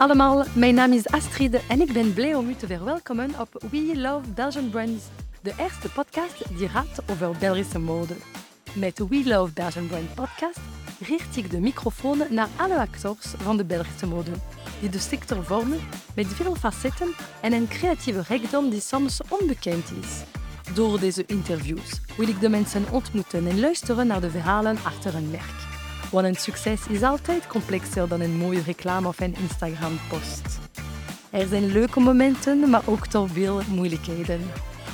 allemaal, mijn naam is Astrid en ik ben blij om u te verwelkomen op We Love Belgian Brands, de eerste podcast die gaat over Belgische mode. Met We Love Belgian Brand podcast richt ik de microfoon naar alle acteurs van de Belgische mode, die de sector vormen met veel facetten en een creatieve rijkdom die soms onbekend is. Door deze interviews wil ik de mensen ontmoeten en luisteren naar de verhalen achter een merk. Want een succes is altijd complexer dan een mooie reclame of een Instagram-post. Er zijn leuke momenten, maar ook toch veel moeilijkheden.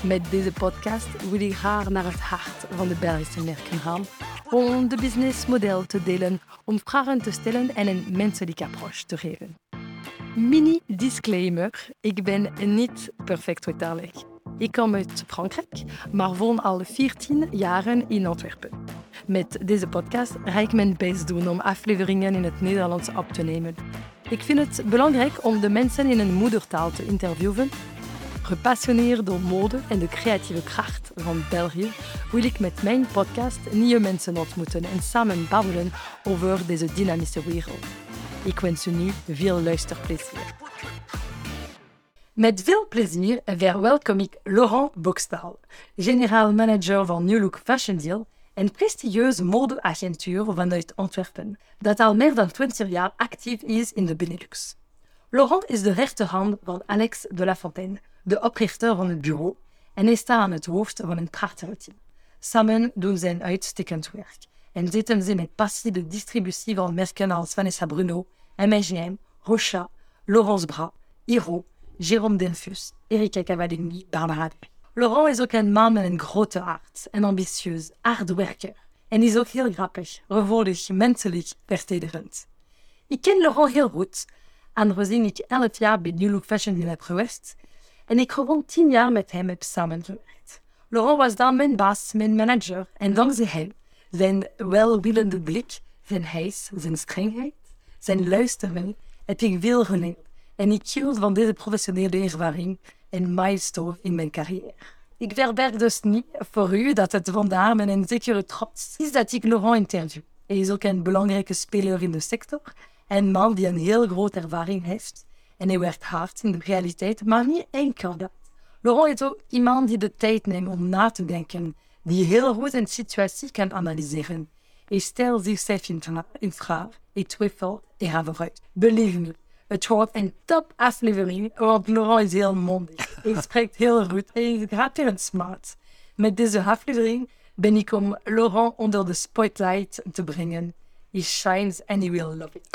Met deze podcast wil ik graag naar het hart van de Belgische merken gaan om de businessmodel te delen, om vragen te stellen en een menselijke approach te geven. Mini disclaimer: ik ben niet perfect vertalig. Ik kom uit Frankrijk, maar woon al 14 jaren in Antwerpen. Met deze podcast ga ik mijn best doen om afleveringen in het Nederlands op te nemen. Ik vind het belangrijk om de mensen in hun moedertaal te interviewen. Gepassioneerd door mode en de creatieve kracht van België wil ik met mijn podcast nieuwe mensen ontmoeten en samen babbelen over deze dynamische wereld. Ik wens u nu veel luisterplezier. Met veel plezier verwelkom ik Laurent Bokstal, generaal manager van New Look Fashion Deal een prestigieuze modeagentuur vanuit Antwerpen, dat al meer dan 20 jaar actief is in de Benelux. Laurent is de rechterhand van Alex de La Fontaine, de oprichter van het bureau, en hij staat aan het hoofd van een prachtig team. Samen doen ze een uitstekend werk en zetten ze met passie de distributie van merken als Vanessa Bruno, MGM, Rocha, Laurence Bras, Hiro, Jérôme Denfus, Erika Cavallini, Barbara Laurent is ook een man met een grote hart en ambitieus, hardwerker. En is ook heel grappig, gevoelig, menselijk, vertederend. Ik ken Laurent heel goed, aangezien ik elf jaar bij New Look Fashion heb gewerkt en ik gewoon tien jaar met hem heb samengewerkt. Laurent was dan mijn baas, mijn manager en dankzij hem, zijn welwillende blik, zijn heis, zijn strengheid, zijn luisteren, heb ik veel geleerd. En ik hield van deze professionele ervaring een milestone in mijn carrière. Ik verberg dus niet voor u dat het vandaar met een zekere trots is dat ik Laurent interview. Hij is ook een belangrijke speler in de sector. Een man die een heel grote ervaring heeft. En hij werkt hard in de realiteit, maar niet enkel dat. Laurent is ook iemand die de tijd neemt om na te denken, die heel goed een situatie kan analyseren. Hij stelt zichzelf in vraag, hij twijfelt, hij gaat vooruit. Believe me, het wordt een top aflevering, want Laurent is heel mondig. Hij spreekt heel goed en gaat en smart. Met deze aflevering ben ik om Laurent onder de spotlight te brengen. He shines and he will love it.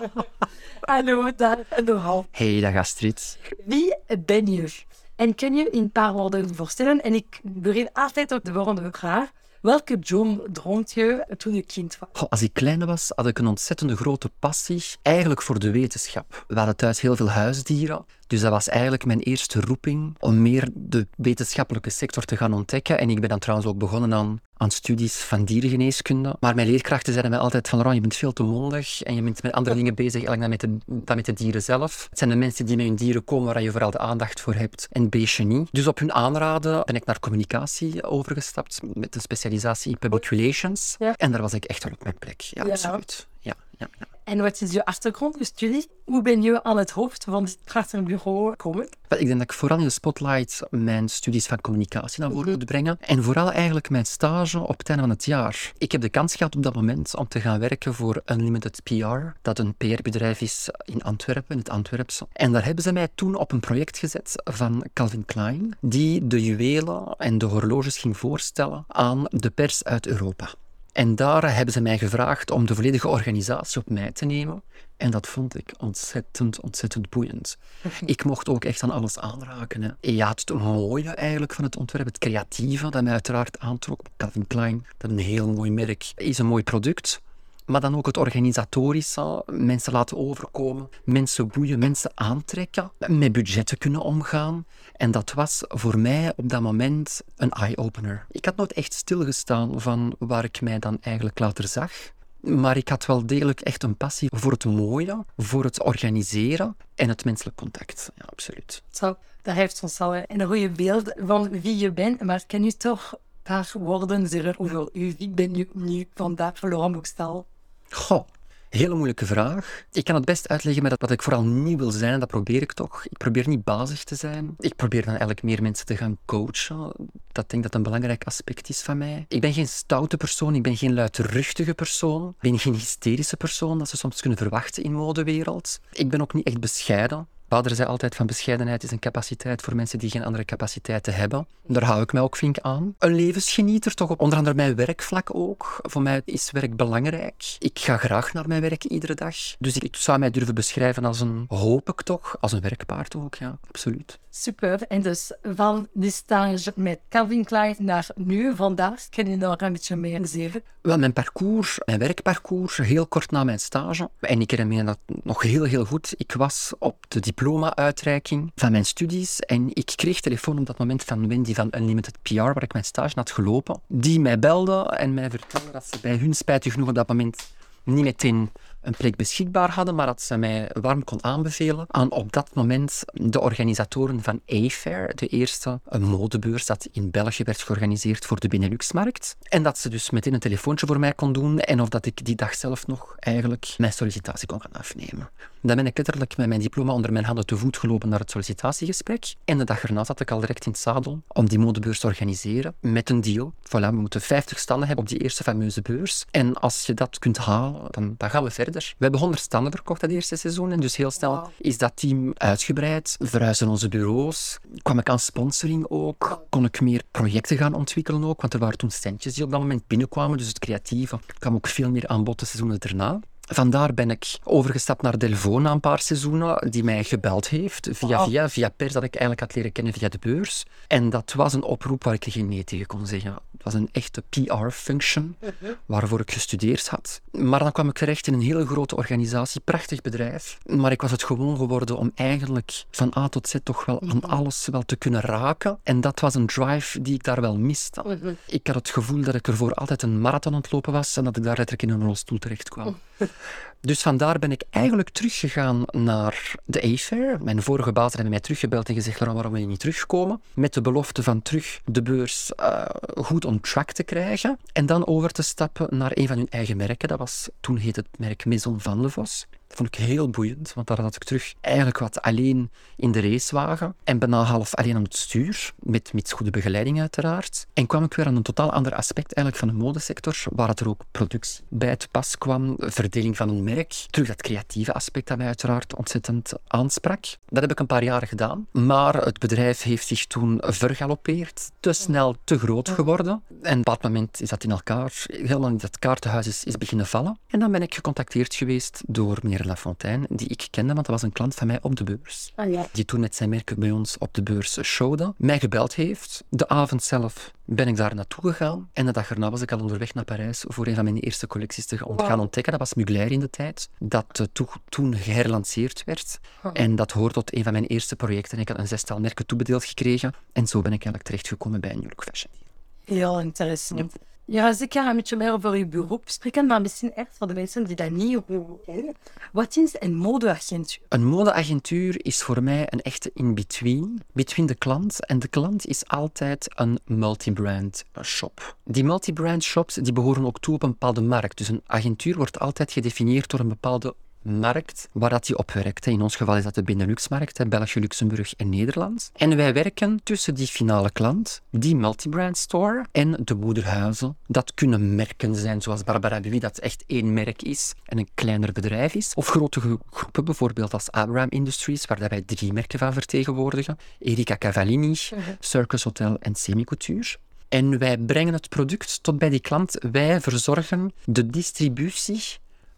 Hallo, daar Laurent. Hey, dag Astrid. Wie ben je? En kun je in een paar woorden voorstellen? En ik begin altijd op de volgende vraag. Welke droom dronk je toen je kind was? als ik klein was, had ik een ontzettende grote passie eigenlijk voor de wetenschap. We hadden thuis heel veel huisdieren. Dus dat was eigenlijk mijn eerste roeping om meer de wetenschappelijke sector te gaan ontdekken. En ik ben dan trouwens ook begonnen aan, aan studies van dierengeneeskunde. Maar mijn leerkrachten zeiden mij altijd van, Ron, je bent veel te mondig en je bent met andere dingen bezig dan met, de, dan met de dieren zelf. Het zijn de mensen die met hun dieren komen waar je vooral de aandacht voor hebt en beestje niet. Dus op hun aanraden ben ik naar communicatie overgestapt met een specialisatie in public relations. En daar was ik echt wel op mijn plek. Ja, absoluut. Ja, ja, ja. En wat is je achtergrond, je studie? Hoe ben je aan het hoofd van prachtige bureau gekomen? Ik denk dat ik vooral in de spotlight mijn studies van communicatie naar voren moet brengen. En vooral eigenlijk mijn stage op het einde van het jaar. Ik heb de kans gehad op dat moment om te gaan werken voor Unlimited PR, dat een PR-bedrijf is in Antwerpen, in het Antwerpse. En daar hebben ze mij toen op een project gezet van Calvin Klein, die de juwelen en de horloges ging voorstellen aan de pers uit Europa. En daar hebben ze mij gevraagd om de volledige organisatie op mij te nemen. En dat vond ik ontzettend, ontzettend boeiend. Ik mocht ook echt aan alles aanraken. Hè. Ja, het mooie eigenlijk van het ontwerp, het creatieve, dat mij uiteraard aantrok. Calvin Klein, dat een heel mooi merk is, een mooi product. Maar dan ook het organisatorische, mensen laten overkomen, mensen boeien, mensen aantrekken, met budgetten kunnen omgaan. En dat was voor mij op dat moment een eye-opener. Ik had nooit echt stilgestaan van waar ik mij dan eigenlijk later zag. Maar ik had wel degelijk echt een passie voor het mooie, voor het organiseren en het menselijk contact. Ja, absoluut. Zo, dat heeft ons al een goede beeld van wie je bent. Maar kan u toch paar woorden zeggen over u? Wie ben je nu vandaag, Laurent Boekstal? Goh, Hele moeilijke vraag. Ik kan het best uitleggen met wat ik vooral niet wil zijn, dat probeer ik toch. Ik probeer niet bazig te zijn. Ik probeer dan eigenlijk meer mensen te gaan coachen. Dat denk ik dat een belangrijk aspect is van mij. Ik ben geen stoute persoon, ik ben geen luidruchtige persoon. Ik ben geen hysterische persoon, dat ze soms kunnen verwachten in modewereld. Ik ben ook niet echt bescheiden. Vader zei altijd van bescheidenheid is een capaciteit voor mensen die geen andere capaciteiten hebben. Daar hou ik mij ook flink aan. Een levensgenieter, toch op onder andere mijn werkvlak ook. Voor mij is werk belangrijk. Ik ga graag naar mijn werk iedere dag. Dus ik, zou mij durven beschrijven als een, hoop ik toch, als een werkpaard ook, ja, absoluut. Super. En dus van die stage met Calvin Klein naar nu, vandaag, kun je nog een beetje meer zeven? Wel, mijn parcours, mijn werkparcours, heel kort na mijn stage. En ik herinner me dat nog heel, heel goed. Ik was op de diploma-uitreiking van mijn studies. En ik kreeg telefoon op dat moment van Wendy van Unlimited PR, waar ik mijn stage had gelopen, die mij belde en mij vertelde dat ze bij hun spijtig genoeg op dat moment niet meteen een plek beschikbaar hadden, maar dat ze mij warm kon aanbevelen aan op dat moment de organisatoren van A-Fair, de eerste modebeurs dat in België werd georganiseerd voor de Benelux-markt. En dat ze dus meteen een telefoontje voor mij kon doen en of dat ik die dag zelf nog eigenlijk mijn sollicitatie kon gaan afnemen. Dan ben ik letterlijk met mijn diploma onder mijn handen te voet gelopen naar het sollicitatiegesprek. En de dag erna zat ik al direct in het zadel om die modebeurs te organiseren met een deal. Voilà, we moeten 50 standen hebben op die eerste fameuze beurs. En als je dat kunt halen, dan, dan gaan we verder. We hebben 100 standen verkocht dat eerste seizoen. En dus heel snel is dat team uitgebreid. Verhuizen onze bureaus. Kwam ik aan sponsoring ook. Kon ik meer projecten gaan ontwikkelen ook. Want er waren toen standjes die op dat moment binnenkwamen. Dus het creatieve kwam ook veel meer aan bod de seizoenen erna. Vandaar ben ik overgestapt naar Delvaux na een paar seizoenen, die mij gebeld heeft via, via, via pers dat ik eigenlijk had leren kennen via de beurs. En dat was een oproep waar ik geen nee tegen kon zeggen. Het was een echte PR-function mhm. waarvoor ik gestudeerd had. Maar dan kwam ik terecht in een hele grote organisatie, prachtig bedrijf. Maar ik was het gewoon geworden om eigenlijk van A tot Z toch wel aan mhm. alles wel te kunnen raken. En dat was een drive die ik daar wel miste. Mhm. Ik had het gevoel dat ik er voor altijd een marathon aan het lopen was en dat ik daar letterlijk in een rolstoel terecht kwam. Dus vandaar ben ik eigenlijk teruggegaan naar de A-Fair. Mijn vorige baas hebben mij teruggebeld en gezegd, waarom wil je niet terugkomen? Met de belofte van terug de beurs uh, goed on track te krijgen. En dan over te stappen naar een van hun eigen merken. Dat was, toen heet het merk Maison van Le Vos. Dat vond ik heel boeiend, want daar zat ik terug eigenlijk wat alleen in de racewagen en bijna half alleen aan het stuur, met, met goede begeleiding uiteraard. En kwam ik weer aan een totaal ander aspect eigenlijk van de modesector, waar het er ook productie bij te pas kwam, verdeling van een merk, terug dat creatieve aspect dat mij uiteraard ontzettend aansprak. Dat heb ik een paar jaren gedaan, maar het bedrijf heeft zich toen vergalopeerd, te snel, te groot geworden. En op bepaald moment is dat in elkaar, helemaal in dat kaartenhuis is, is beginnen vallen. En dan ben ik gecontacteerd geweest door meneer La Lafontaine, die ik kende, want dat was een klant van mij op de beurs. Ah, ja. Die toen met zijn merken bij ons op de beurs showde, mij gebeld heeft. De avond zelf ben ik daar naartoe gegaan. En de dag erna was ik al onderweg naar Parijs voor een van mijn eerste collecties te gaan ontdekken. Dat was Mugler in de tijd, dat uh, toen geherlanceerd werd. En dat hoort tot een van mijn eerste projecten. Ik had een zestal merken toebedeeld gekregen. En zo ben ik eigenlijk terechtgekomen bij New York Fashion. Heel interessant. Ja, zeker een beetje meer over je beroep spreken, maar misschien echt voor de mensen die dat niet kennen. Wat is een modeagentuur? Een modeagentuur is voor mij een echte in-between, between de klant. En de klant is altijd een multibrand shop. Die multibrand shops die behoren ook toe op een bepaalde markt. Dus een agentuur wordt altijd gedefinieerd door een bepaalde markt waar dat die op werkt. In ons geval is dat de Benelux-markt, België, Luxemburg en Nederland. En wij werken tussen die finale klant, die multibrand store en de moederhuizen. Dat kunnen merken zijn zoals Barbara Bui, dat echt één merk is en een kleiner bedrijf is. Of grote groepen, bijvoorbeeld als Abraham Industries, waar wij drie merken van vertegenwoordigen. Erika Cavallini, mhm. Circus Hotel en Semicouture. En wij brengen het product tot bij die klant. Wij verzorgen de distributie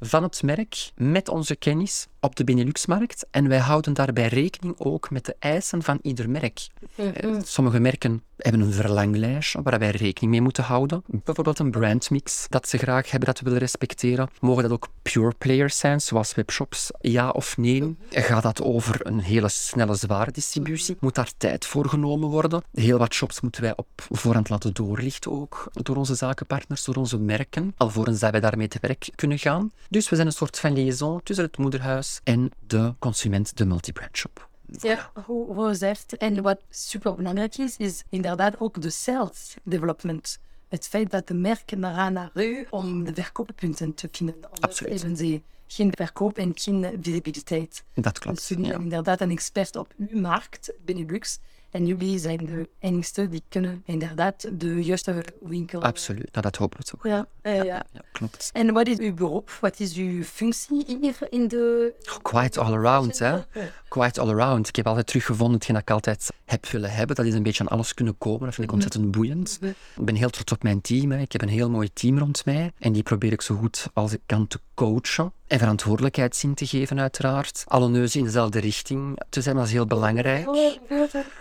van het merk met onze kennis op de Benelux-markt en wij houden daarbij rekening ook met de eisen van ieder merk. Mhm. Sommige merken hebben een verlanglijst waar wij rekening mee moeten houden. Bijvoorbeeld een brandmix dat ze graag hebben, dat we willen respecteren. Mogen dat ook pure players zijn, zoals webshops? Ja of nee? Gaat dat over een hele snelle, zware distributie? Moet daar tijd voor genomen worden? Heel wat shops moeten wij op voorhand laten doorlichten ook door onze zakenpartners, door onze merken, alvorens dat wij daarmee te werk kunnen gaan. Dus we zijn een soort van liaison tussen het moederhuis en de consument, de multibrand shop. Ja, hoe, hoe zegt. En wat super belangrijk is, is inderdaad ook de sales development. Het feit dat de merken eraan naar u om de verkooppunten te vinden. Absoluut. Even ze geen verkoop en geen visibiliteit. Dat Dus klopt. jullie Ja. inderdaad een expert op uw markt, Benelux. En jullie zijn de enigste die kunnen inderdaad de juiste winkel... Absoluut. Nou, dat hopen we toch. Ja, ja. Ja, klopt. En wat is uw beroep? Wat is uw functie hier in de... Quite all around, hè. Quite all around. Ik heb altijd teruggevonden hetgeen dat ik altijd heb willen hebben. Dat is een beetje aan alles kunnen komen. Dat vind ik ontzettend boeiend. Ik ben heel trots op mijn team. Hè. Ik heb een heel mooi team rond mij. En die probeer ik zo goed als ik kan te coachen. En verantwoordelijkheidszin te geven, uiteraard. Alle neuzen in dezelfde richting te zijn, dat is heel belangrijk.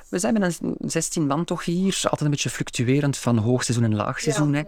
We zijn met een 16 man toch hier. Altijd een beetje fluctuerend van hoogseizoen en laagseizoen. hè.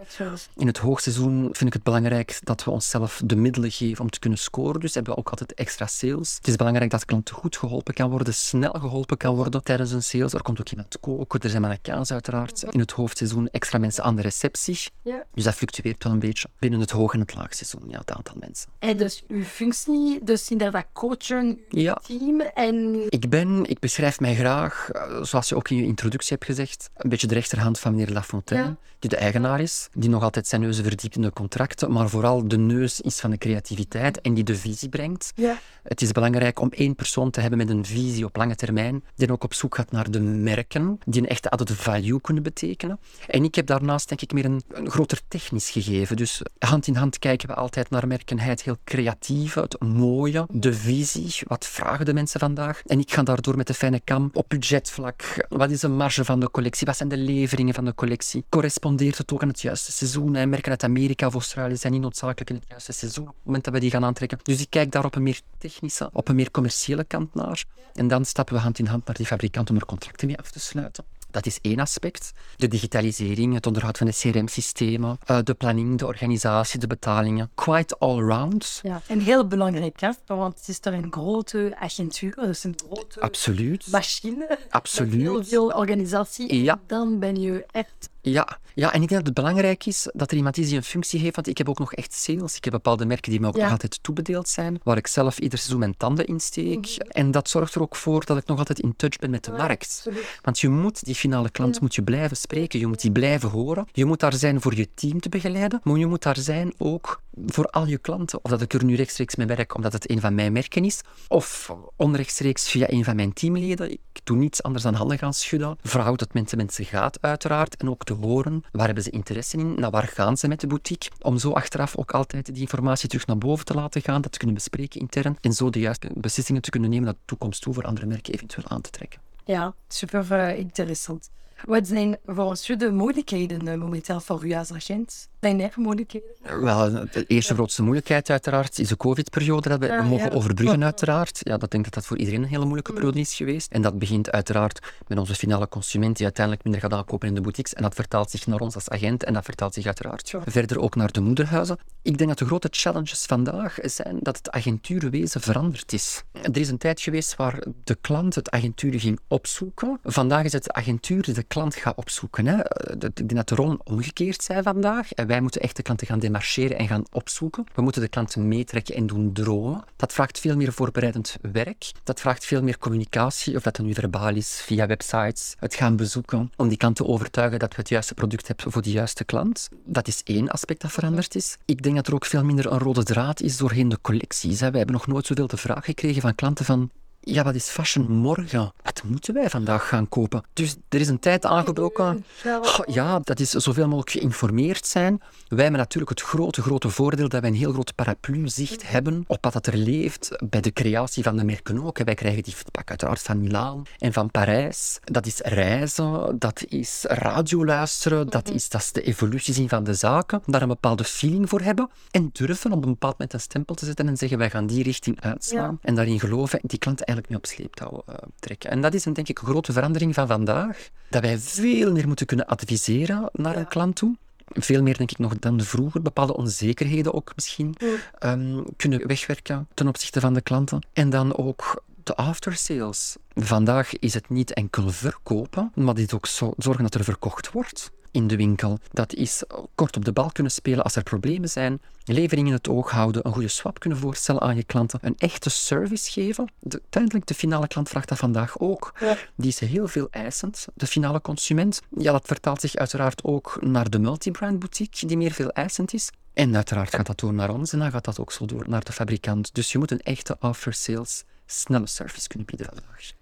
In het hoogseizoen vind ik het belangrijk dat we onszelf de middelen geven om te kunnen scoren. Dus hebben we ook altijd extra sales. Het is belangrijk dat klanten goed geholpen kan worden, snel geholpen kan worden tijdens een sales. Er komt ook iemand koken, er zijn mannequins uiteraard. In het hoofdseizoen extra mensen aan de receptie. Ja. Dus dat fluctueert wel een beetje binnen het hoog- en het laagseizoen, ja, het aantal mensen. En dus uw functie, dus inderdaad coachen, Ja. team en... Ik ben, ik beschrijf mij graag, eh, zoals je ook in je introductie hebt gezegd, een beetje de rechterhand van meneer Lafontaine, Ja. die de eigenaar is, die nog altijd zijn neuzen verdiept in de contracten, maar vooral de neus is van de creativiteit en die de visie brengt. Ja. Het is belangrijk om één persoon te hebben met een visie op lange termijn, die ook op zoek gaat naar de merken, die een echte added value kunnen betekenen. En ik heb daarnaast denk ik meer een, een groter technisch gegeven. Dus hand in hand kijken we altijd naar merken, het heel creatieve, het mooie, de visie. Wat vragen de mensen vandaag? En ik ga daardoor met de fijne kam op budgetvlak. Wat is de marge van de collectie? Wat zijn de leveringen van de collectie? Correspondeert het ook aan het juiste seizoen? Merken uit Amerika of Australië zijn niet noodzakelijk in het juiste seizoen op het moment dat we die gaan aantrekken. Dus ik kijk daar op een meer technische, op een meer commerciële kant naar. En dan stappen we hand in hand naar die fabrikant om er contracten mee af te sluiten. Dat is één aspect. De digitalisering, het onderhoud van de CRM-systemen, eh, de planning, de organisatie, de betalingen. Quite all round. Ja. En heel belangrijk, hè? want het is er een grote agentuur, dus een grote Absoluut. machine. Absoluut. Heel veel organisatie. Ja. Dan ben je echt... Ja. ja, en ik denk dat het belangrijk is dat er iemand is die een functie heeft, want ik heb ook nog echt sales. Ik heb bepaalde merken die me ook Ja. nog altijd toebedeeld zijn, waar ik zelf ieder seizoen mijn tanden in steek. En dat zorgt er ook voor dat ik nog altijd in touch ben met de markt. Want je moet die finale klant moet je blijven spreken, je moet die blijven horen. Je moet daar zijn voor je team te begeleiden, maar je moet daar zijn ook voor al je klanten. Of dat ik er nu rechtstreeks mee werk omdat het een van mijn merken is, of onrechtstreeks via een van mijn teamleden. Ik doe niets anders dan handen gaan schudden. Verhoud dat mensen mensen gaat, uiteraard. En ook horen, waar hebben ze interesse in, naar waar gaan ze met de boutique. Om zo achteraf ook altijd die informatie terug naar boven te laten gaan, dat te kunnen bespreken intern. En zo de juiste beslissingen te kunnen nemen naar de toekomst toe voor andere merken eventueel aan te trekken. Ja, super interessant. Wat zijn volgens u de mogelijkheden eh, momenteel voor u als agent? Mogelijkheden? Wel, de eerste grootste moeilijkheid uiteraard is de covid-periode dat we Ja, mogen ja. overbruggen uiteraard. Ja, dat denk dat dat voor iedereen een hele moeilijke periode is geweest. En dat begint uiteraard met onze finale consument die uiteindelijk minder gaat aankopen in de boutiques. En dat vertaalt zich naar ons als agent en dat vertaalt zich uiteraard verder ook naar de moederhuizen. Ik denk dat de grote challenges vandaag zijn dat het agenturenwezen veranderd is. Er is een tijd geweest waar de klant het agentuur ging opzoeken. Vandaag is het de agentuur die de klant gaat opzoeken. Hè. Ik denk dat de rollen omgekeerd zijn vandaag. En wij moeten echt de klanten gaan demarcheren en gaan opzoeken. We moeten de klanten meetrekken en doen dromen. Dat vraagt veel meer voorbereidend werk. Dat vraagt veel meer communicatie, of dat dan nu verbaal is, via websites. Het gaan bezoeken, om die klant te overtuigen dat we het juiste product hebben voor de juiste klant. Dat is één aspect dat veranderd is. Ik denk dat er ook veel minder een rode draad is doorheen de collecties. Wij hebben nog nooit zoveel de vraag gekregen van klanten van ja, wat is fashion morgen? Wat moeten wij vandaag gaan kopen? Dus er is een tijd aangebroken. Goh, Ja, dat is zoveel mogelijk geïnformeerd zijn. Wij hebben natuurlijk het grote, grote voordeel dat wij een heel groot paraplu-zicht hebben op wat dat er leeft bij de creatie van de merken ook. Wij krijgen die feedback uiteraard van Milaan en van Parijs. Dat is reizen, dat is radio luisteren, dat is, dat is de evolutie zien van de zaken. Daar een bepaalde feeling voor hebben en durven op een bepaald moment een stempel te zetten en zeggen wij gaan die richting uitslaan. En daarin geloven en die klanten eigenlijk mee op sleeptouw eh, trekken. En dat is een, denk ik grote verandering van vandaag. Dat wij veel meer moeten kunnen adviseren naar een klant toe. Veel meer, denk ik, nog dan vroeger. Bepaalde onzekerheden ook misschien ehm, kunnen wegwerken ten opzichte van de klanten. En dan ook de aftersales. Vandaag is het niet enkel verkopen, maar dit ook zo zorgen dat er verkocht wordt in de winkel. Dat is kort op de bal kunnen spelen als er problemen zijn, levering in het oog houden, een goede swap kunnen voorstellen aan je klanten, een echte service geven. De, uiteindelijk, de finale klant vraagt dat vandaag ook. Ja. Die is heel veel eisend, de finale consument. Ja, dat vertaalt zich uiteraard ook naar de multibrand boutique, die meer veel eisend is. En uiteraard gaat dat door naar ons en dan gaat dat ook zo door naar de fabrikant. Dus je moet een echte after-sales snelle service kunnen bieden vandaag.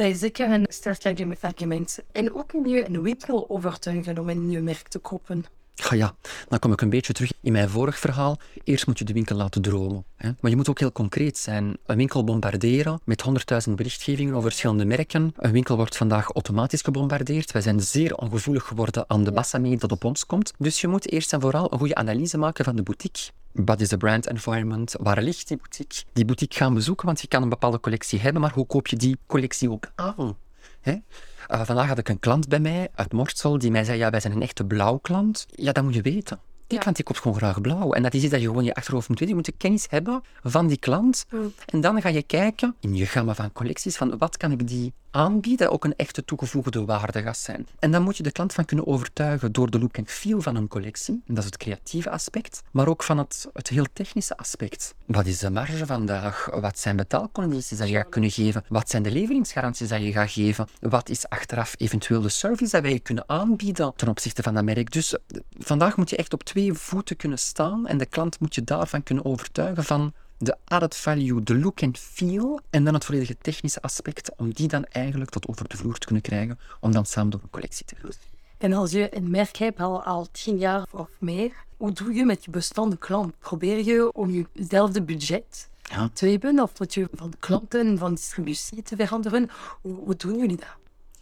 Dat is zeker een sterk argument. En ook in je een winkel overtuigen om een nieuw merk te kopen. Ja, dan kom ik een beetje terug in mijn vorig verhaal. Eerst moet je de winkel laten dromen. Hè? Maar je moet ook heel concreet zijn. Een winkel bombarderen met 100.000 berichtgevingen over verschillende merken. Een winkel wordt vandaag automatisch gebombardeerd. Wij zijn zeer ongevoelig geworden aan de massamedia dat op ons komt. Dus je moet eerst en vooral een goede analyse maken van de boutique. Wat is de brand environment? Waar ligt die boutique? Die boutique gaan bezoeken, want je kan een bepaalde collectie hebben, maar hoe koop je die collectie ook aan? Hè? Uh, vandaag had ik een klant bij mij uit Mortsel die mij zei: Ja, wij zijn een echte blauw klant. Ja, dat moet je weten. Die klant die koopt gewoon graag blauw. En dat is iets dat je gewoon in je achterhoofd moet weten. Je moet de kennis hebben van die klant. Mm. En dan ga je kijken in je gamma van collecties van wat kan ik die aanbieden, ook een echte toegevoegde waarde gaat zijn. En dan moet je de klant van kunnen overtuigen door de look en feel van een collectie. En dat is het creatieve aspect. Maar ook van het, het heel technische aspect. Wat is de marge vandaag? Wat zijn betaalcondities dat je gaat kunnen geven? Wat zijn de leveringsgaranties dat je gaat geven? Wat is achteraf eventueel de service dat wij kunnen aanbieden ten opzichte van dat merk? Dus eh, vandaag moet je echt op twee voeten kunnen staan en de klant moet je daarvan kunnen overtuigen van de added value, de look and feel en dan het volledige technische aspect, om die dan eigenlijk tot over de vloer te kunnen krijgen, om dan samen door een collectie te gaan. En als je een merk hebt al, al tien jaar of meer, hoe doe je met je bestaande klant? Probeer je om jezelfde budget ja. te hebben of dat je van klanten, van distributie te veranderen? Hoe, hoe doen jullie dat?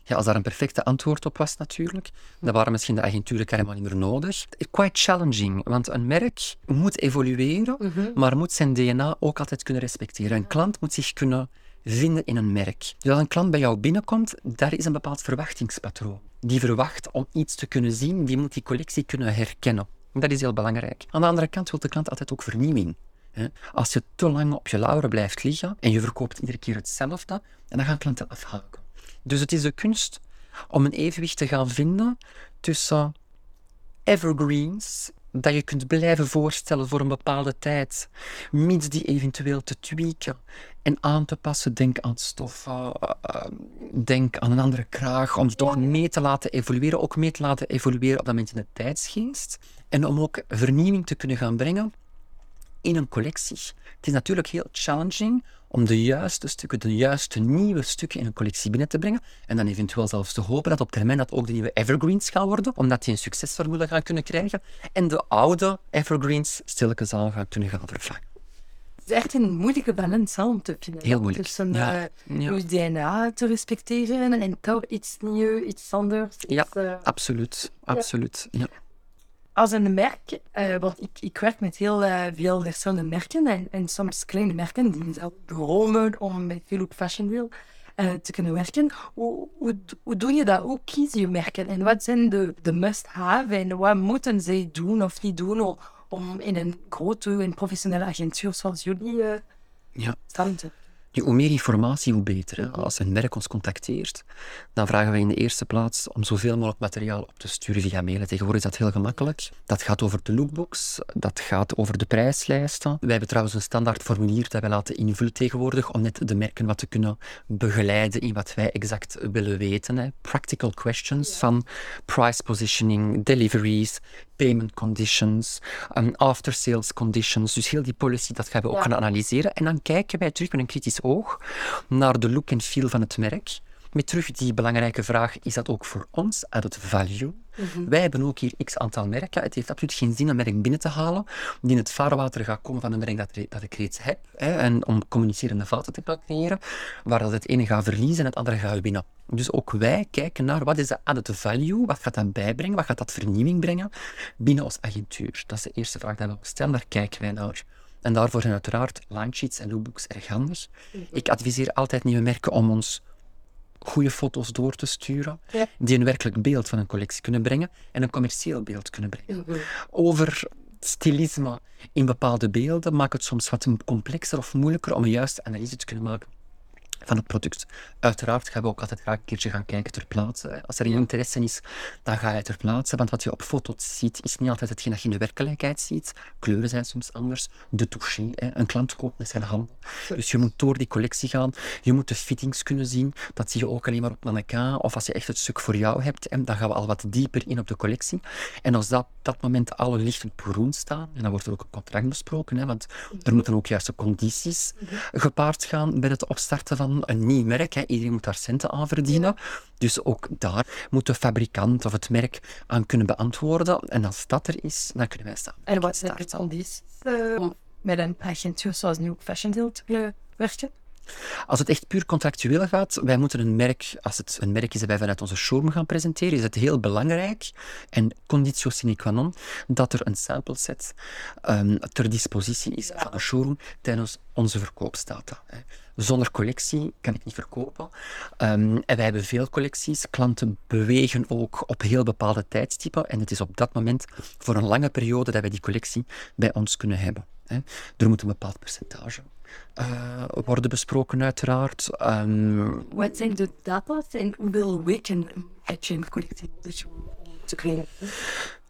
Ja, als daar een perfecte antwoord op was natuurlijk, dan waren misschien de agenturen helemaal niet meer nodig. Quite challenging, want een merk moet evolueren, mhm. maar moet zijn DNA ook altijd kunnen respecteren. Een klant moet zich kunnen vinden in een merk. Dus als een klant bij jou binnenkomt, daar is een bepaald verwachtingspatroon. Die verwacht om iets te kunnen zien, die moet die collectie kunnen herkennen. Dat is heel belangrijk. Aan de andere kant wil de klant altijd ook vernieuwing. Als je te lang op je lauren blijft liggen en je verkoopt iedere keer hetzelfde, dan gaan klanten afhaken. Dus het is de kunst om een evenwicht te gaan vinden tussen evergreens, dat je kunt blijven voorstellen voor een bepaalde tijd, mits die eventueel te tweaken en aan te passen. Denk aan stoffen, uh, denk aan een andere kraag, om toch mee te laten evolueren, ook mee te laten evolueren op dat moment in de tijdsgeest. En om ook vernieuwing te kunnen gaan brengen in een collectie. Het is natuurlijk heel challenging om de juiste stukken, de juiste nieuwe stukken in een collectie binnen te brengen. En dan eventueel zelfs te hopen dat op termijn dat ook de nieuwe evergreens gaan worden, omdat die een succesformule gaan kunnen krijgen. En de oude evergreens stilletjes aan gaan kunnen gaan vervangen. Het is echt een moeilijke balans om te vinden. Heel moeilijk. Tussen ja. Uh, DNA te respecteren en toch iets nieuws, iets anders. Ja, absoluut. absoluut. Ja als een merk, uh, want ik, ik werk met heel uh, veel verschillende merken en, en soms kleine merken die zelf dromen om met veel op fashion wil uh, te kunnen werken. Hoe, hoe, hoe, doe je dat? Hoe kies je merken? En wat zijn de, de must-have en wat moeten zij doen of niet doen om, in een grote en professionele agentuur zoals jullie ja. staan te hoe meer informatie, hoe beter. Hè. Als een merk ons contacteert, dan vragen we in de eerste plaats om zoveel mogelijk materiaal op te sturen via mail. Tegenwoordig is dat heel gemakkelijk. Dat gaat over de lookbooks, dat gaat over de prijslijsten. Wij hebben trouwens een standaard formulier dat wij laten invullen tegenwoordig om net de merken wat te kunnen begeleiden in wat wij exact willen weten. Hè. Practical questions van price positioning, deliveries, payment conditions, um, after sales conditions. Dus heel die policy, dat gaan we ook gaan analyseren. En dan kijken wij terug met een kritisch oog naar de look en feel van het merk. Met terug die belangrijke vraag, is dat ook voor ons added value? Mhm. Wij hebben ook hier x aantal merken. Het heeft absoluut geen zin een merk binnen te halen die in het vaarwater gaat komen van een merk dat, dat ik reeds heb. Hè, en om communicerende fouten te creëren, waar dat het ene gaat verliezen en het andere gaat winnen. Dus ook wij kijken naar wat is de added value, wat gaat dat bijbrengen, wat gaat dat vernieuwing brengen binnen ons agentuur. Dat is de eerste vraag die we stellen, daar kijken wij naar. En daarvoor zijn uiteraard sheets en lookbooks erg handig. Mhm. Ik adviseer altijd nieuwe merken om ons goede foto's door te sturen, die een werkelijk beeld van een collectie kunnen brengen en een commercieel beeld kunnen brengen. Over stilisme in bepaalde beelden maakt het soms wat complexer of moeilijker om een juiste analyse te kunnen maken van het product. Uiteraard gaan we ook altijd graag een keertje gaan kijken ter plaatse. Als er een interesse is, dan ga je ter plaatse. Want wat je op foto's ziet, is niet altijd hetgeen dat je in de werkelijkheid ziet. Kleuren zijn soms anders. De touché, een klant koopt met zijn handen. Dus je moet door die collectie gaan. Je moet de fittings kunnen zien. Dat zie je ook alleen maar op mannequin. Of als je echt het stuk voor jou hebt, dan gaan we al wat dieper in op de collectie. En als dat, dat moment alle lichten op groen staan, en dan wordt er ook een contract besproken, hè, want er moeten ook juiste condities gepaard gaan bij het opstarten van een nieuw merk. Hè. Iedereen moet daar centen aan verdienen. Dus ook daar moet de fabrikant of het merk aan kunnen beantwoorden. En als dat er is, dan kunnen wij staan. En wat zijn dan die om met een agentuur zoals New Fashion Deal te werken? Als het echt puur contractueel gaat, wij moeten een merk, als het een merk is dat wij vanuit onze showroom gaan presenteren, is het heel belangrijk en conditio sine qua non dat er een sample set um, ter dispositie is van de showroom tijdens onze verkoopsdata. Zonder collectie kan ik niet verkopen. Um, en wij hebben veel collecties. Klanten bewegen ook op heel bepaalde tijdstippen. En het is op dat moment voor een lange periode dat wij die collectie bij ons kunnen hebben. Er moet een bepaald percentage uh, worden besproken, uiteraard. Um, Wat zijn de data en hoeveel weken heb je een collectie te krijgen?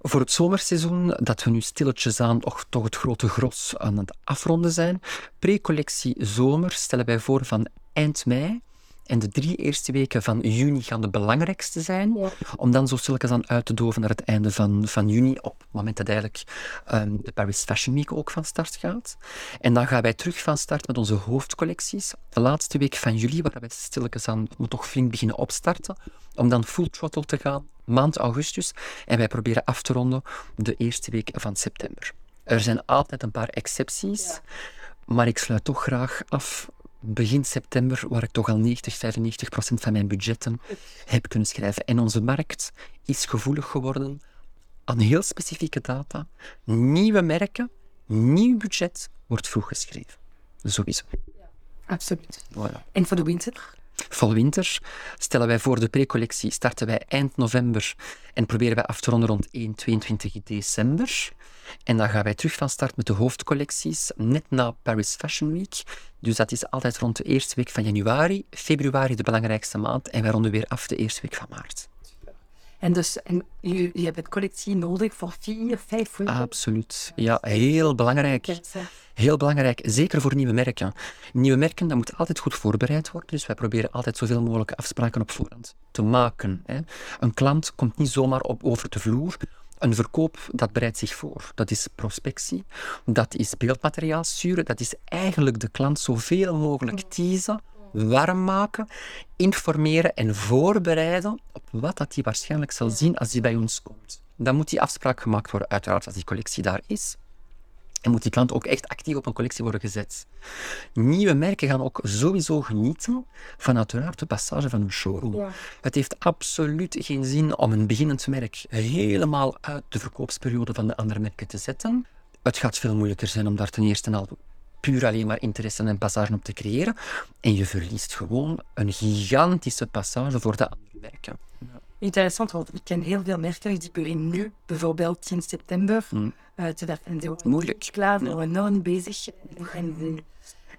Voor het zomerseizoen, dat we nu stilletjes aan toch, toch het grote gros aan het afronden zijn. Pre-collectie zomer stellen wij voor van eind mei en de drie eerste weken van juni gaan de belangrijkste zijn, om dan zo stilletjes aan uit te doven naar het einde van, van juni, op het moment dat eigenlijk um, de Paris Fashion Week ook van start gaat. En dan gaan wij terug van start met onze hoofdcollecties. De laatste week van juli, waar wij stilletjes aan we toch flink beginnen opstarten, om dan full throttle te gaan, maand augustus. En wij proberen af te ronden de eerste week van september. Er zijn altijd een paar excepties, maar ik sluit toch graag af begin september, waar ik toch al 90, 95 procent van mijn budgetten heb kunnen schrijven. En onze markt is gevoelig geworden aan heel specifieke data. Nieuwe merken, nieuw budget wordt vroeg geschreven. Sowieso. Ja, absoluut. Voilà. En voor de winter? Vol winter stellen wij voor de precollectie, starten wij eind november en proberen wij af te ronden rond 1, 22 december. En dan gaan wij terug van start met de hoofdcollecties, net na Paris Fashion Week. Dus dat is altijd rond de eerste week van januari, februari de belangrijkste maand en wij ronden weer af de eerste week van maart. En dus en je, je hebt collectie nodig voor vier, vijf weken? Absoluut. Ja, heel belangrijk. Heel belangrijk, zeker voor nieuwe merken. Nieuwe merken, dat moet altijd goed voorbereid worden. Dus wij proberen altijd zoveel mogelijk afspraken op voorhand te maken. Hè. Een klant komt niet zomaar op, over de vloer een verkoop, dat bereidt zich voor. Dat is prospectie, dat is beeldmateriaal sturen, dat is eigenlijk de klant zoveel mogelijk teasen, warm maken, informeren en voorbereiden op wat dat hij waarschijnlijk zal zien als hij bij ons komt. Dan moet die afspraak gemaakt worden, uiteraard als die collectie daar is. En moet die klant ook echt actief op een collectie worden gezet. Nieuwe merken gaan ook sowieso genieten van uiteraard de passage van een showroom. Het heeft absoluut geen zin om een beginnend merk helemaal uit de verkoopsperiode van de andere merken te zetten. Het gaat veel moeilijker zijn om daar ten eerste al puur alleen maar interesse en passage op te creëren. En je verliest gewoon een gigantische passage voor de andere merken. Interessant, want ik ken heel veel merken die beginnen nu, bijvoorbeeld 10 september, mm. uh, te werken. Moeilijk. klaar voor een enorm bezig. En we,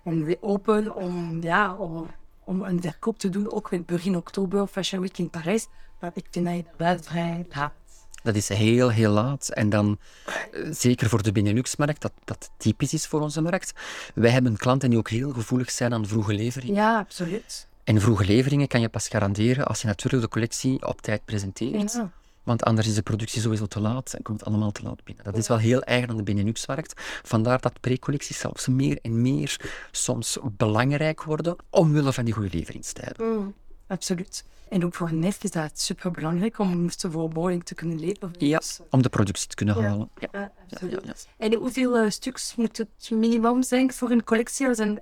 en open om, ja, om, om een verkoop te doen, ook begin oktober, Fashion Week in Parijs. Maar ik vind dat inderdaad vrij laat. Dat is heel, heel laat. En dan, eh, zeker voor de Benelux-markt, dat, dat typisch is voor onze markt. Wij hebben klanten die ook heel gevoelig zijn aan vroege levering. Ja, absoluut. En vroege leveringen kan je pas garanderen als je natuurlijk de collectie op tijd presenteert. Want anders is de productie sowieso te laat en komt het allemaal te laat binnen. Dat is wel heel eigen aan de Benelux-markt. Vandaar dat precollecties zelfs meer en meer soms belangrijk worden omwille van die goede leveringstijden. Mm, absoluut. En ook voor een nef is dat super belangrijk om te kunnen leveren. Ja, om de productie te kunnen halen. Ja, ja En hoeveel uh, stuks moet het minimum zijn voor een collectie? Als een,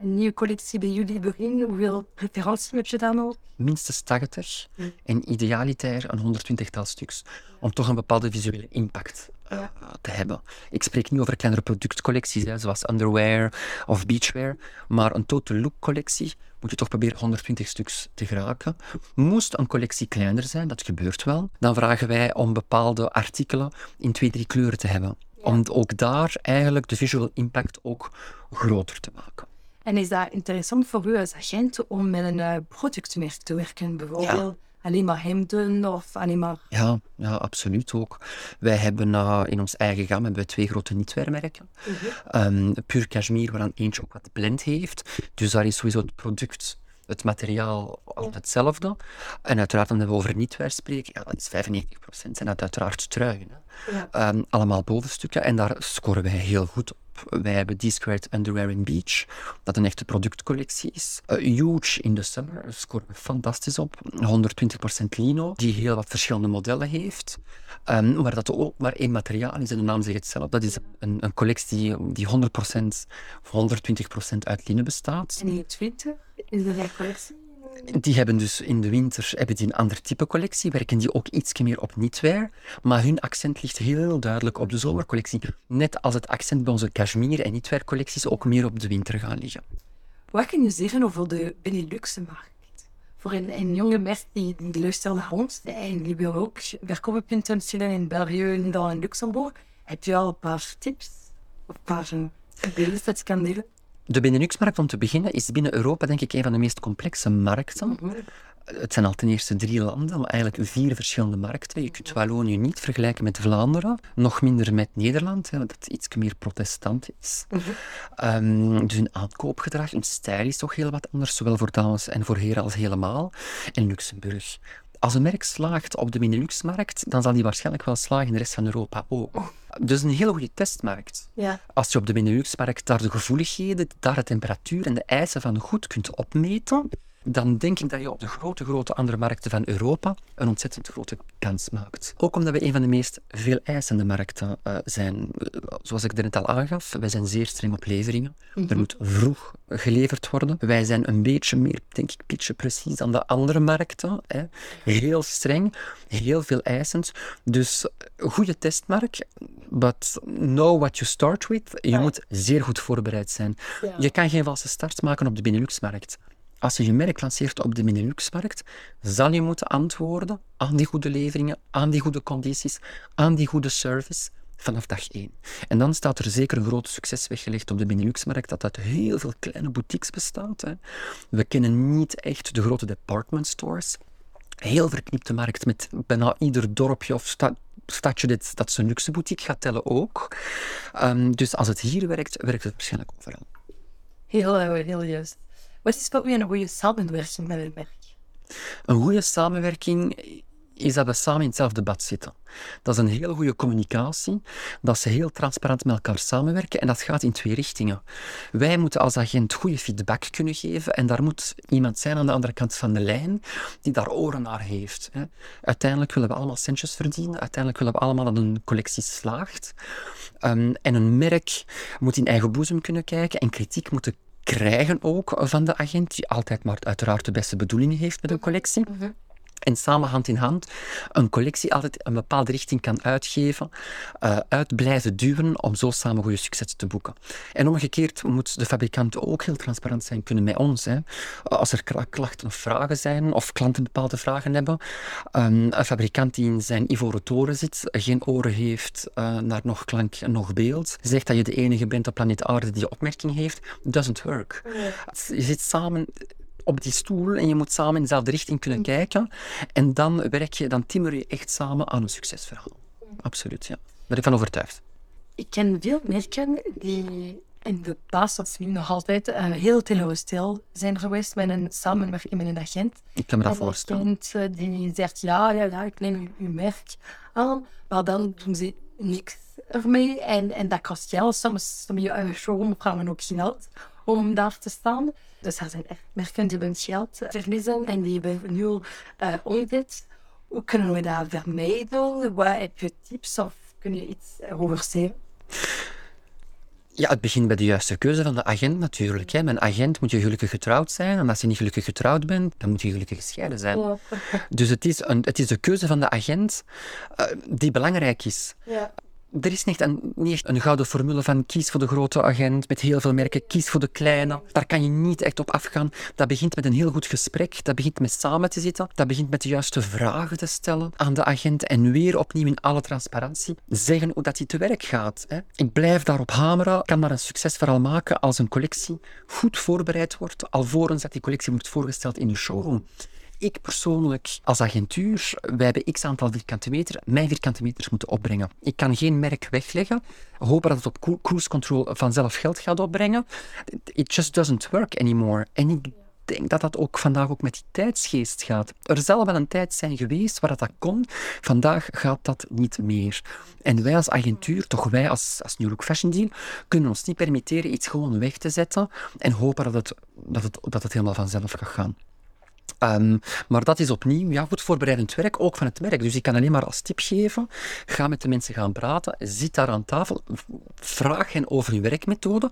een, nieuwe collectie bij jullie begint, hoeveel referenties heb je dan nodig? Minstens 80 en idealiter een 120-tal stuks. Om toch een bepaalde visuele impact uh, te hebben. Ik spreek niet over kleinere productcollecties, hè, zoals underwear of beachwear, maar een total look collectie moet je toch proberen 120 stuks te geraken. Moest een collectie kleiner zijn, dat gebeurt wel, dan vragen wij om bepaalde artikelen in twee, drie kleuren te hebben. Om ook daar eigenlijk de visual impact ook groter te maken. En is dat interessant voor u als agent om met een uh, productmerk te werken, bijvoorbeeld? Alleen maar hemden of alleen maar... Ja, ja absoluut ook. Wij hebben uh, in ons eigen gam hebben we twee grote nietwermerken. Mm -hmm. um, Puur Cashmere, waaraan eentje ook wat blend heeft. Dus daar is sowieso het product het materiaal altijd hetzelfde. En uiteraard, dan we over nietwear spreken, ja, dat is 95% zijn dat uiteraard truien. Ja. Um, allemaal bovenstukken en daar scoren wij heel goed op. Wij hebben D-Squared Underwear in Beach, dat een echte productcollectie is. Uh, huge in de summer, scoren we fantastisch op. 120% lino, die heel wat verschillende modellen heeft. Um, waar dat ook maar één materiaal is, en de naam zegt het zelf. Dat is een, een collectie die 100% of 120% uit lino bestaat. En het winter is de collectie? Die hebben dus in de winter hebben die een ander type collectie, werken die ook iets meer op knitwear, maar hun accent ligt heel duidelijk op de zomercollectie. Net als het accent bij onze cashmere en knitwear collecties ook meer op de winter gaan liggen. Wat kun je zeggen over de Benelux-markt? Voor een, een jonge mens die, luistert naar ons en die wil ook verkooppunten stellen in België, en Luxemburg, heb je al een paar tips of een paar beelden dat je kan delen? De Benelux-markt, om te beginnen, is binnen Europa denk ik een van de meest complexe markten. Het zijn al ten eerste drie landen, maar eigenlijk vier verschillende markten. Je kunt Wallonië niet vergelijken met Vlaanderen, nog minder met Nederland, hè, dat iets meer protestant is. um, dus een aankoopgedrag, een stijl is toch heel wat anders, zowel voor dames en voor heren als helemaal. En Luxemburg. Als een merk slaagt op de Benelux-markt, dan zal die waarschijnlijk wel slagen in de rest van Europa ook. Dus een hele goede testmarkt. Ja. Als je op de Benelux-markt daar de gevoeligheden, daar de temperatuur en de eisen van goed kunt opmeten, dan denk ik dat je op de grote, grote andere markten van Europa een ontzettend grote kans maakt. Ook omdat we een van de meest veel eisende markten uh, zijn. Zoals ik er net al aangaf, wij zijn zeer streng op leveringen. Mm -hmm. Er moet vroeg geleverd worden. Wij zijn een beetje meer, denk ik, pitje precies dan de andere markten. Hè. Heel streng, heel veel eisend. Dus goede testmarkt, but know what you start with. Je right. moet zeer goed voorbereid zijn. Yeah. Je kan geen valse start maken op de Benelux-markt. Als je je merk lanceert op de Benelux-markt, zal je moeten antwoorden aan die goede leveringen, aan die goede condities, aan die goede service vanaf dag één. En dan staat er zeker een groot succes weggelegd op de Benelux-markt, dat uit heel veel kleine boutiques bestaat. Hè. We kennen niet echt de grote department stores. Heel verknipte markt met bijna ieder dorpje of sta stadje dit, dat zijn luxe boutique gaat tellen ook. Um, dus als het hier werkt, werkt het waarschijnlijk overal. Heel, heel juist. Wat is voor u een goede samenwerking met een merk? Een goede samenwerking is dat we samen in hetzelfde bad zitten. Dat is een hele goede communicatie, dat ze heel transparant met elkaar samenwerken en dat gaat in twee richtingen. Wij moeten als agent goede feedback kunnen geven en daar moet iemand zijn aan de andere kant van de lijn die daar oren naar heeft. Uiteindelijk willen we allemaal centjes verdienen, uiteindelijk willen we allemaal dat een collectie slaagt. Um, en een merk moet in eigen boezem kunnen kijken en kritiek moeten krijgen ook van de agent, die altijd maar uiteraard de beste bedoelingen heeft met een collectie. Mm -hmm. En samen hand in hand een collectie altijd een bepaalde richting kan uitgeven, uh, uit blijven duwen om zo samen goede successen te boeken. En omgekeerd moet de fabrikant ook heel transparant zijn kunnen met ons. Hè. Als er klachten of vragen zijn, of klanten bepaalde vragen hebben, um, een fabrikant die in zijn ivoren toren zit, geen oren heeft uh, naar nog klank en nog beeld, zegt dat je de enige bent op planeet aarde die opmerking heeft, doesn't work. Je zit samen op die stoel en je moet samen in dezelfde richting kunnen kijken. En dan werk je, dan timmer je echt samen aan een succesverhaal. Absoluut, ja. Daar ben ik van overtuigd. Ik ken veel merken die in de baas of nu nog altijd uh, heel teleurstel zijn geweest met een samenwerking met een agent. Ik kan me dat voorstellen. Een agent die zegt, ja, ja, ja ik neem uw merk aan, maar dan doen ze niks ermee en, en dat kost geld. Soms, soms je showroom vragen ook geld om daar te staan. Dus er zijn echt merken die hun geld verliezen en die hebben nu uh, omzet. Hoe kunnen we dat vermijden? Wat heb je tips of kun je iets over zeggen? Ja, het begint bij de juiste keuze van de agent natuurlijk. Hè. Met een agent moet je gelukkig getrouwd zijn. En als je niet gelukkig getrouwd bent, dan moet je gelukkig gescheiden zijn. Ja. Dus het is, een, het is de keuze van de agent uh, die belangrijk is. Ja. Er is niet, een, echt een gouden formule van kies voor de grote agent met heel veel merken, kies voor de kleine. Daar kan je niet echt op afgaan. Dat begint met een heel goed gesprek, dat begint met samen te zitten, dat begint met de juiste vragen te stellen aan de agent en weer opnieuw in alle transparantie zeggen hoe dat hij te werk gaat. Hè. Ik blijf daarop hameren, kan maar een succesverhaal maken als een collectie goed voorbereid wordt, alvorens dat die collectie wordt voorgesteld in de showroom. Ik persoonlijk als agentuur, wij hebben x aantal vierkante meter, mijn vierkante meters moeten opbrengen. Ik kan geen merk wegleggen, hopen dat het op cruise control vanzelf geld gaat opbrengen. It just doesn't work anymore. En ik denk dat dat ook vandaag ook met die tijdsgeest gaat. Er zal wel een tijd zijn geweest waar dat kon. Vandaag gaat dat niet meer. En wij als agentuur, toch wij als, als New Look Fashion Deal, kunnen ons niet permitteren iets gewoon weg te zetten en hopen dat het, dat het, dat het helemaal vanzelf gaat gaan. Ehm, maar dat is opnieuw ja, goed voorbereidend werk, ook van het merk. Dus ik kan alleen maar als tip geven, ga met de mensen gaan praten, zit daar aan tafel, vraag hen over hun werkmethode.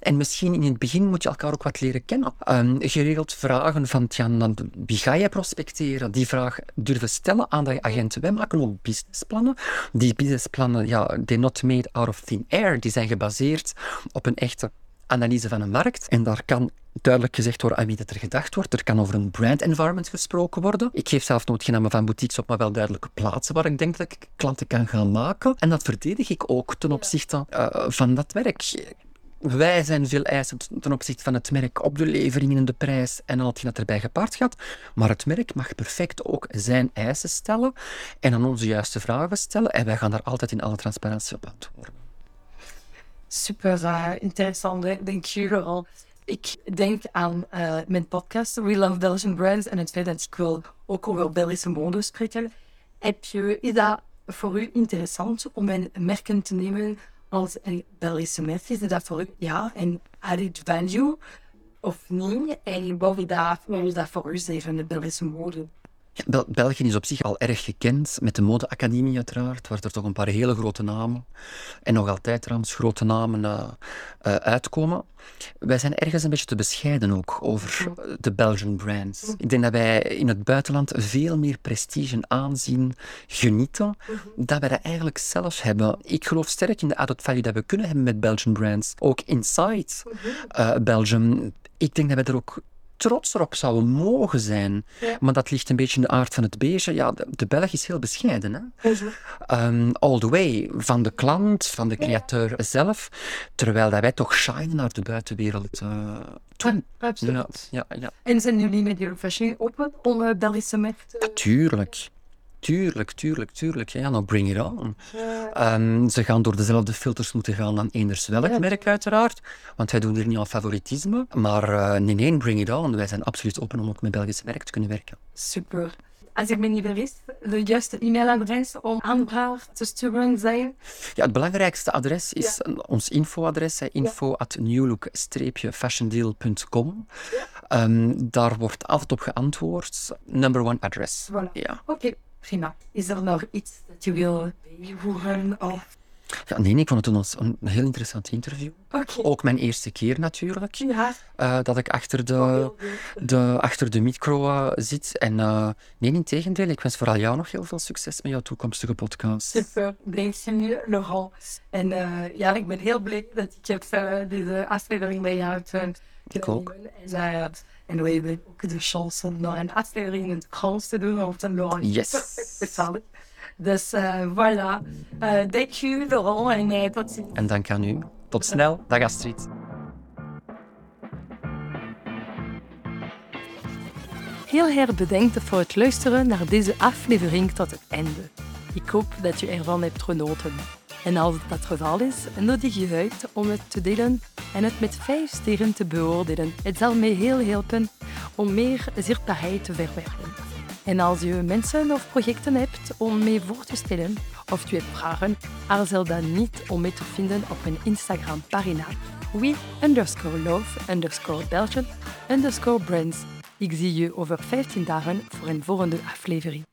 En misschien in het begin moet je elkaar ook wat leren kennen. Um, geregeld vragen van, tja, wie ga jij prospecteren? Die vraag durven stellen aan de agenten. Wij maken ook businessplannen. Die businessplannen, ja, they're not made out of thin air. Die zijn gebaseerd op een echte analyse van een markt. En daar kan duidelijk gezegd worden aan wie dat er gedacht wordt. Er kan over een brand environment gesproken worden. Ik geef zelf nooit geen namen van boutiques op, maar wel duidelijke plaatsen waar ik denk dat ik klanten kan gaan maken. En dat verdedig ik ook ten opzichte uh, van dat werk. Wij zijn veel eisend ten opzichte van het merk op de levering en de prijs en al hetgeen dat erbij gepaard gaat. Maar het merk mag perfect ook zijn eisen stellen en aan onze juiste vragen stellen. En wij gaan daar altijd in alle transparantie op antwoorden. Super uh, interessant, denk je wel. Ik denk aan uh, mijn podcast We Love Belgian Brands en het feit dat ik wil ook over Belgische mode spreken. Heb je, is dat voor u interessant om een merken te nemen als een Belgische merk? Is dat voor u ja een added value of niet? En wat is dat voor u even de Belgische mode? Ja, België is op zich al erg gekend met de modeacademie uiteraard, waar er toch een paar hele grote namen en nog altijd trouwens grote namen uh, uh, uitkomen. Wij zijn ergens een beetje te bescheiden ook over de Belgian brands. Ik denk dat wij in het buitenland veel meer prestige en aanzien genieten, dat wij dat eigenlijk zelf hebben. Ik geloof sterk in de added value dat we kunnen hebben met Belgian brands. Ook inside uh, Belgium. Ik denk dat wij er ook trots erop zouden mogen zijn. Maar dat ligt een beetje in de aard van het beestje. Ja, de, de Belg is heel bescheiden. Hè? Um, all the way. Van de klant, van de createur zelf. Terwijl dat wij toch shine naar de buitenwereld uh, toe. absoluut. Ja, ja, En zijn jullie met jullie fashion open om uh, Belgische markt? Natuurlijk. Tuurlijk, tuurlijk, tuurlijk. Ja, nou, bring it on. Um, ze gaan door dezelfde filters moeten gaan dan eenders welk merk, uiteraard. Want wij doen hier niet aan favoritisme. Maar uh, nee, nee, bring it on. Wij zijn absoluut open om ook met Belgische merk te kunnen werken. Super. Als ik me niet vergis, de juiste e-mailadres om aanvraag te sturen zijn? Ja, het belangrijkste adres is ons infoadres, info at newlook-fashiondeal.com. Um, daar wordt altijd op geantwoord. Number one address. Voilà. Ja. Oké. Prima. Is er nog iets dat je wil bijvoegen? Of... Ja, nee, ik vond het een, een heel interessant interview. Okay. Ook mijn eerste keer natuurlijk. Ja. Uh, dat ik achter de, oh, de, achter de micro uh, zit. En uh, nee, in tegendeel, ik wens vooral jou nog heel veel succes met jouw toekomstige podcast. Super, dank je nogal. En ja, ik ben heel blij dat ik heb deze aflevering bij jou heb Ik ook. En, en we hebben ook de chance om nog een aflevering in het Frans te doen of te Laurent. Yes. Dus uh, voilà. Dank je, Laurent, en uh, tot ziens. En dank aan u. Tot snel. Dag Astrid. Heel erg bedankt voor het luisteren naar deze aflevering tot het einde. Ik hoop dat je ervan hebt genoten. En als dat het geval is, nodig je uit om het te delen en het met vijf sterren te beoordelen. Het zal mij heel helpen om meer zichtbaarheid te verwerken. En als je mensen of projecten hebt om mee voor te stellen of je hebt vragen, aarzel dan niet om mee te vinden op mijn Instagram-pagina we underscore love underscore underscore brands. Ik zie je over 15 dagen voor een volgende aflevering.